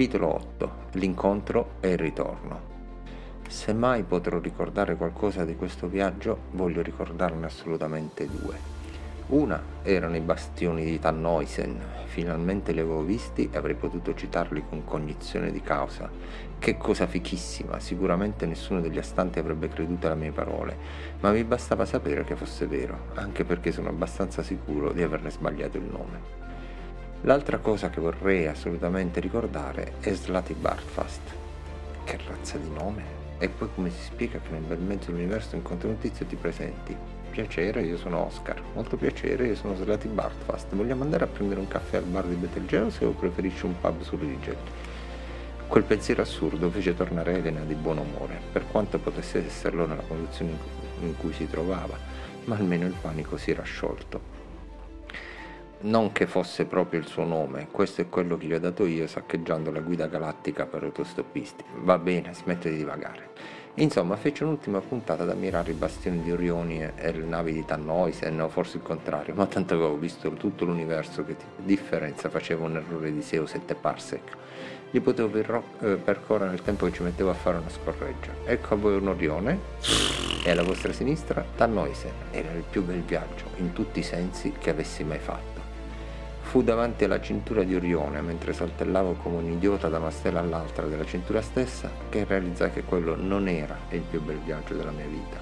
Capitolo 8. L'incontro e il ritorno. Se mai potrò ricordare qualcosa di questo viaggio, voglio ricordarne assolutamente due. Una erano i bastioni di Tannhäusen, finalmente li avevo visti e avrei potuto citarli con cognizione di causa. Che cosa fichissima, sicuramente nessuno degli astanti avrebbe creduto alle mie parole, ma mi bastava sapere che fosse vero, anche perché sono abbastanza sicuro di averne sbagliato il nome. L'altra cosa che vorrei assolutamente ricordare è Slati Bartfast. Che razza di nome? E poi come si spiega che nel bel mezzo dell'universo incontri un tizio e ti presenti? Piacere, io sono Oscar. Molto piacere, io sono Slati Bartfast. Vogliamo andare a prendere un caffè al bar di Betelgeuse o preferisci un pub su Rigel? Quel pensiero assurdo fece tornare Elena di buon umore, per quanto potesse esserlo nella condizione in cui si trovava, ma almeno il panico si era sciolto. Non che fosse proprio il suo nome, questo è quello che gli ho dato io saccheggiando la guida galattica per autostoppisti. Va bene, smette di divagare. Insomma, fece un'ultima puntata ad ammirare i bastioni di Orione e le navi di Tannhäusen, o forse il contrario, ma tanto avevo visto tutto l'universo che differenza faceva un errore di 6 o 7 parsec. Li potevo eh, percorrere nel tempo che ci mettevo a fare una scorreggia. Ecco a voi un Orione e alla vostra sinistra Tannhäusen. Era il più bel viaggio, in tutti i sensi, che avessi mai fatto. Fu davanti alla cintura di Orione, mentre saltellavo come un idiota da una stella all'altra della cintura stessa, che realizzai che quello non era il più bel viaggio della mia vita.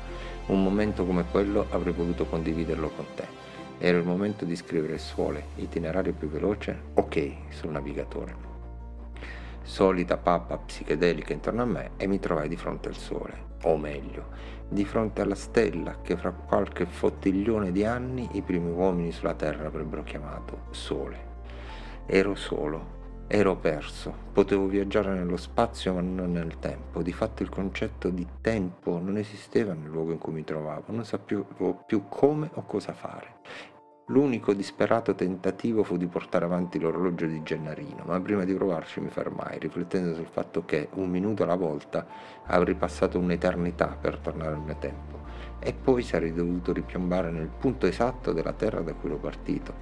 Un momento come quello avrei voluto condividerlo con te. Era il momento di scrivere il suole, itinerario più veloce, ok, sul navigatore. Solita pappa psichedelica intorno a me e mi trovai di fronte al sole, o meglio, di fronte alla stella che fra qualche fottiglione di anni i primi uomini sulla Terra avrebbero chiamato Sole. Ero solo, ero perso, potevo viaggiare nello spazio ma non nel tempo, di fatto il concetto di tempo non esisteva nel luogo in cui mi trovavo, non sapevo più come o cosa fare L'unico disperato tentativo fu di portare avanti l'orologio di Gennarino, ma prima di provarci mi fermai, riflettendo sul fatto che, un minuto alla volta, avrei passato un'eternità per tornare al mio tempo, e poi sarei dovuto ripiombare nel punto esatto della terra da cui ero partito.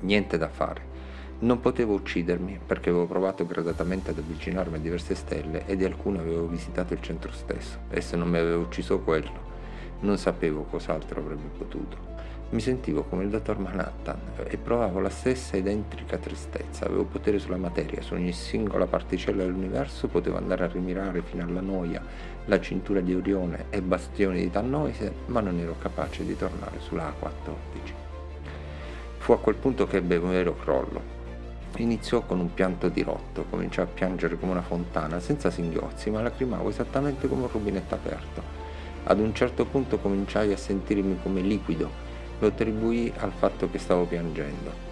Niente da fare. Non potevo uccidermi perché avevo provato gradatamente ad avvicinarmi a diverse stelle e di alcune avevo visitato il centro stesso, e se non mi aveva ucciso quello, non sapevo cos'altro avrebbe potuto. Mi sentivo come il dottor Manhattan e provavo la stessa identica tristezza. Avevo potere sulla materia, su ogni singola particella dell'universo potevo andare a rimirare fino alla noia la cintura di Orione e bastioni di Tannoise, ma non ero capace di tornare sulla A14. Fu a quel punto che ebbe un vero crollo. Iniziò con un pianto dirotto, cominciò a piangere come una fontana, senza singhiozzi, ma lacrimavo esattamente come un rubinetto aperto. Ad un certo punto cominciai a sentirmi come liquido lo attribuì al fatto che stavo piangendo.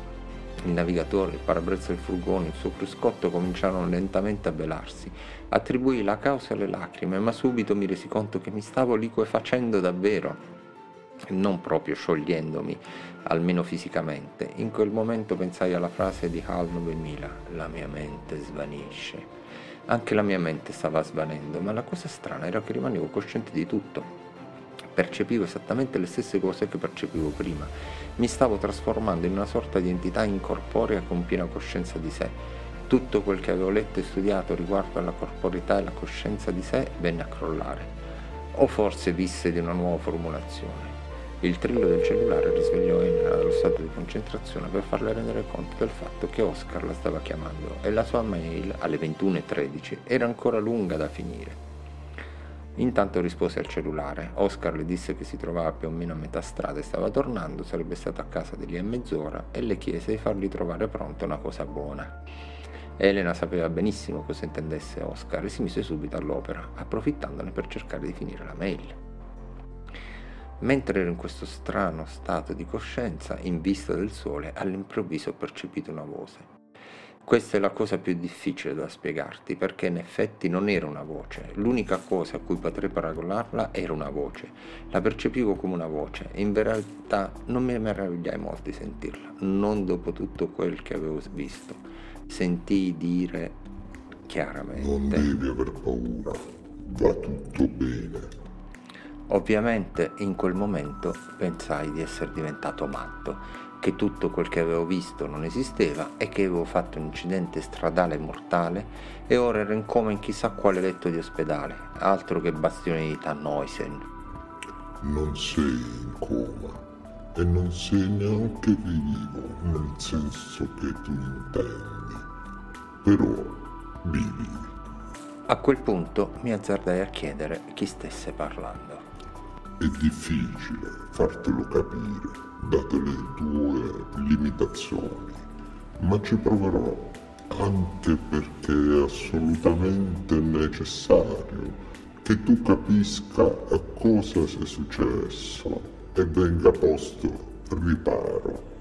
Il navigatore, il parabrezza del furgone, il suo cruscotto cominciarono lentamente a velarsi. Attribuì la causa alle lacrime, ma subito mi resi conto che mi stavo liquefacendo davvero, non proprio sciogliendomi, almeno fisicamente. In quel momento pensai alla frase di HAL 9000, la mia mente svanisce. Anche la mia mente stava svanendo, ma la cosa strana era che rimanevo cosciente di tutto percepivo esattamente le stesse cose che percepivo prima. Mi stavo trasformando in una sorta di entità incorporea con piena coscienza di sé. Tutto quel che avevo letto e studiato riguardo alla corporeità e la coscienza di sé venne a crollare. O forse visse di una nuova formulazione. Il trillo del cellulare risvegliò Elena dallo stato di concentrazione per farle rendere conto del fatto che Oscar la stava chiamando e la sua mail alle 21.13 era ancora lunga da finire. Intanto rispose al cellulare. Oscar le disse che si trovava più o meno a metà strada e stava tornando, sarebbe stato a casa di lì a mezz'ora e le chiese di fargli trovare pronta una cosa buona. Elena sapeva benissimo cosa intendesse Oscar e si mise subito all'opera, approfittandone per cercare di finire la mail. Mentre ero in questo strano stato di coscienza, in vista del sole, all'improvviso ho percepito una voce. Questa è la cosa più difficile da spiegarti perché in effetti non era una voce, l'unica cosa a cui potrei paragonarla era una voce, la percepivo come una voce. E in verità non mi meravigliai molto di sentirla, non dopo tutto quel che avevo visto. Sentii dire chiaramente... Non devi aver paura, va tutto bene. Ovviamente in quel momento pensai di essere diventato matto che tutto quel che avevo visto non esisteva e che avevo fatto un incidente stradale mortale e ora ero in coma in chissà quale letto di ospedale, altro che bastione di Tannhäusen. Non sei in coma e non sei neanche vivo nel senso che tu intendi. Però vivi. A quel punto mi azzardai a chiedere chi stesse parlando. È difficile fartelo capire, date le tue limitazioni, ma ci proverò anche perché è assolutamente necessario che tu capisca a cosa sia successo e venga posto riparo.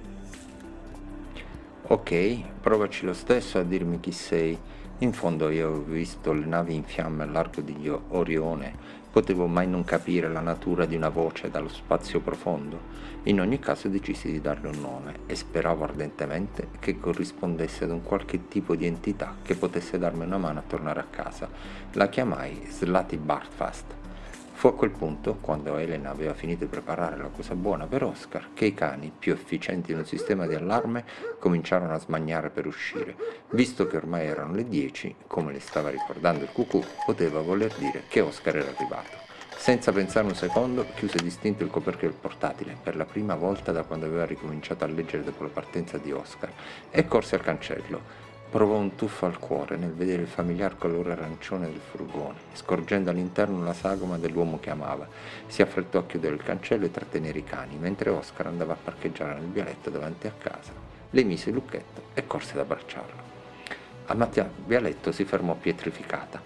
Ok, provaci lo stesso a dirmi chi sei. In fondo io ho visto le navi in fiamme all'arco di Orione Potevo mai non capire la natura di una voce dallo spazio profondo. In ogni caso decisi di darle un nome e speravo ardentemente che corrispondesse ad un qualche tipo di entità che potesse darmi una mano a tornare a casa. La chiamai Slati Bartfast Fu a quel punto, quando Elena aveva finito di preparare la cosa buona per Oscar, che i cani, più efficienti un sistema di allarme, cominciarono a smaniare per uscire. Visto che ormai erano le 10, come le stava ricordando il cucù, poteva voler dire che Oscar era arrivato. Senza pensare un secondo, chiuse distinto il coperchio del portatile, per la prima volta da quando aveva ricominciato a leggere dopo la partenza di Oscar, e corse al cancello. Provò un tuffo al cuore nel vedere il familiar colore arancione del furgone, scorgendo all'interno la sagoma dell'uomo che amava. Si affrettò a chiudere il cancello e trattenere i cani, mentre Oscar andava a parcheggiare nel vialetto davanti a casa. Le mise il lucchetto e corse ad abbracciarlo. A Mattia Vialetto si fermò pietrificata.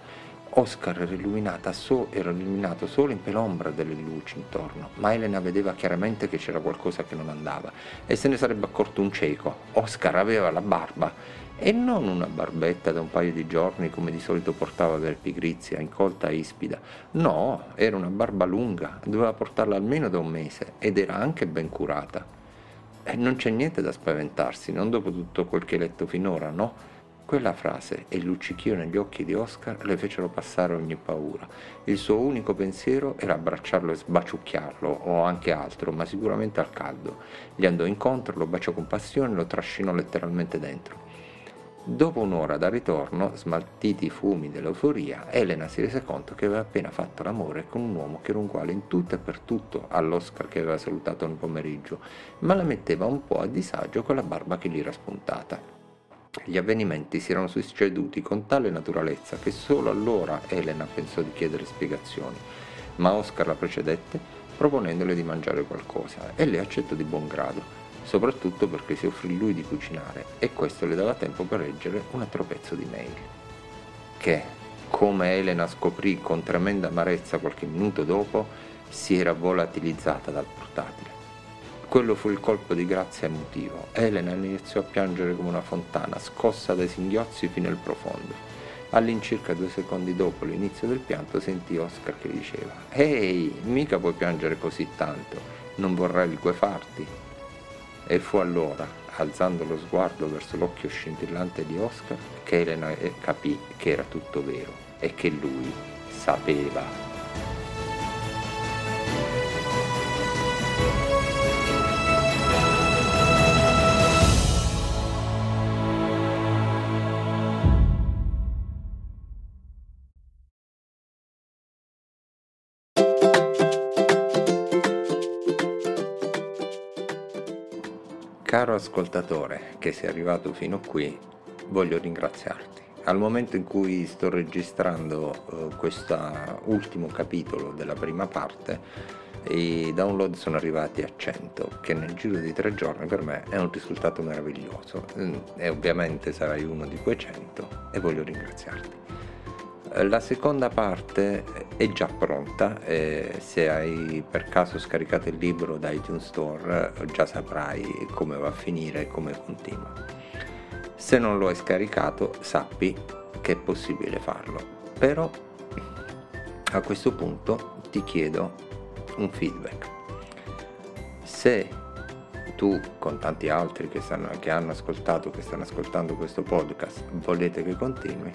Oscar era, so- era illuminato solo in penombra delle luci intorno, ma Elena vedeva chiaramente che c'era qualcosa che non andava e se ne sarebbe accorto un cieco. Oscar aveva la barba e non una barbetta da un paio di giorni come di solito portava per pigrizia, incolta e ispida. No, era una barba lunga, doveva portarla almeno da un mese ed era anche ben curata. E non c'è niente da spaventarsi, non dopo tutto quel che hai letto finora, no? Quella frase e il luccichio negli occhi di Oscar le fecero passare ogni paura. Il suo unico pensiero era abbracciarlo e sbaciucchiarlo, o anche altro, ma sicuramente al caldo. Gli andò incontro, lo baciò con passione e lo trascinò letteralmente dentro. Dopo un'ora da ritorno, smaltiti i fumi dell'euforia, Elena si rese conto che aveva appena fatto l'amore con un uomo che era uguale in tutto e per tutto all'Oscar che aveva salutato nel pomeriggio, ma la metteva un po' a disagio con la barba che gli era spuntata. Gli avvenimenti si erano succeduti con tale naturalezza che solo allora Elena pensò di chiedere spiegazioni, ma Oscar la precedette proponendole di mangiare qualcosa e lei accettò di buon grado soprattutto perché si offrì lui di cucinare e questo le dava tempo per leggere un altro pezzo di mail. Che, come Elena scoprì con tremenda amarezza qualche minuto dopo, si era volatilizzata dal portatile. Quello fu il colpo di grazia emotivo. Elena iniziò a piangere come una fontana, scossa dai singhiozzi fino al profondo. All'incirca due secondi dopo l'inizio del pianto sentì Oscar che diceva Ehi, mica puoi piangere così tanto, non vorrai liquefarti? E fu allora, alzando lo sguardo verso l'occhio scintillante di Oscar, che Elena capì che era tutto vero e che lui sapeva. Caro ascoltatore che sei arrivato fino qui, voglio ringraziarti. Al momento in cui sto registrando uh, questo ultimo capitolo della prima parte, i download sono arrivati a 100, che nel giro di tre giorni per me è un risultato meraviglioso mm, e ovviamente sarai uno di quei 100 e voglio ringraziarti. La seconda parte è già pronta, eh, se hai per caso scaricato il libro da iTunes Store già saprai come va a finire e come continua. Se non lo hai scaricato sappi che è possibile farlo, però a questo punto ti chiedo un feedback. Se tu con tanti altri che, stanno, che hanno ascoltato, che stanno ascoltando questo podcast, volete che continui,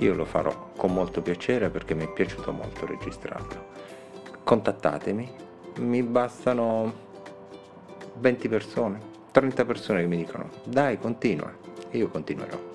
io lo farò con molto piacere perché mi è piaciuto molto registrarlo. Contattatemi, mi bastano 20 persone, 30 persone che mi dicono dai continua io continuerò.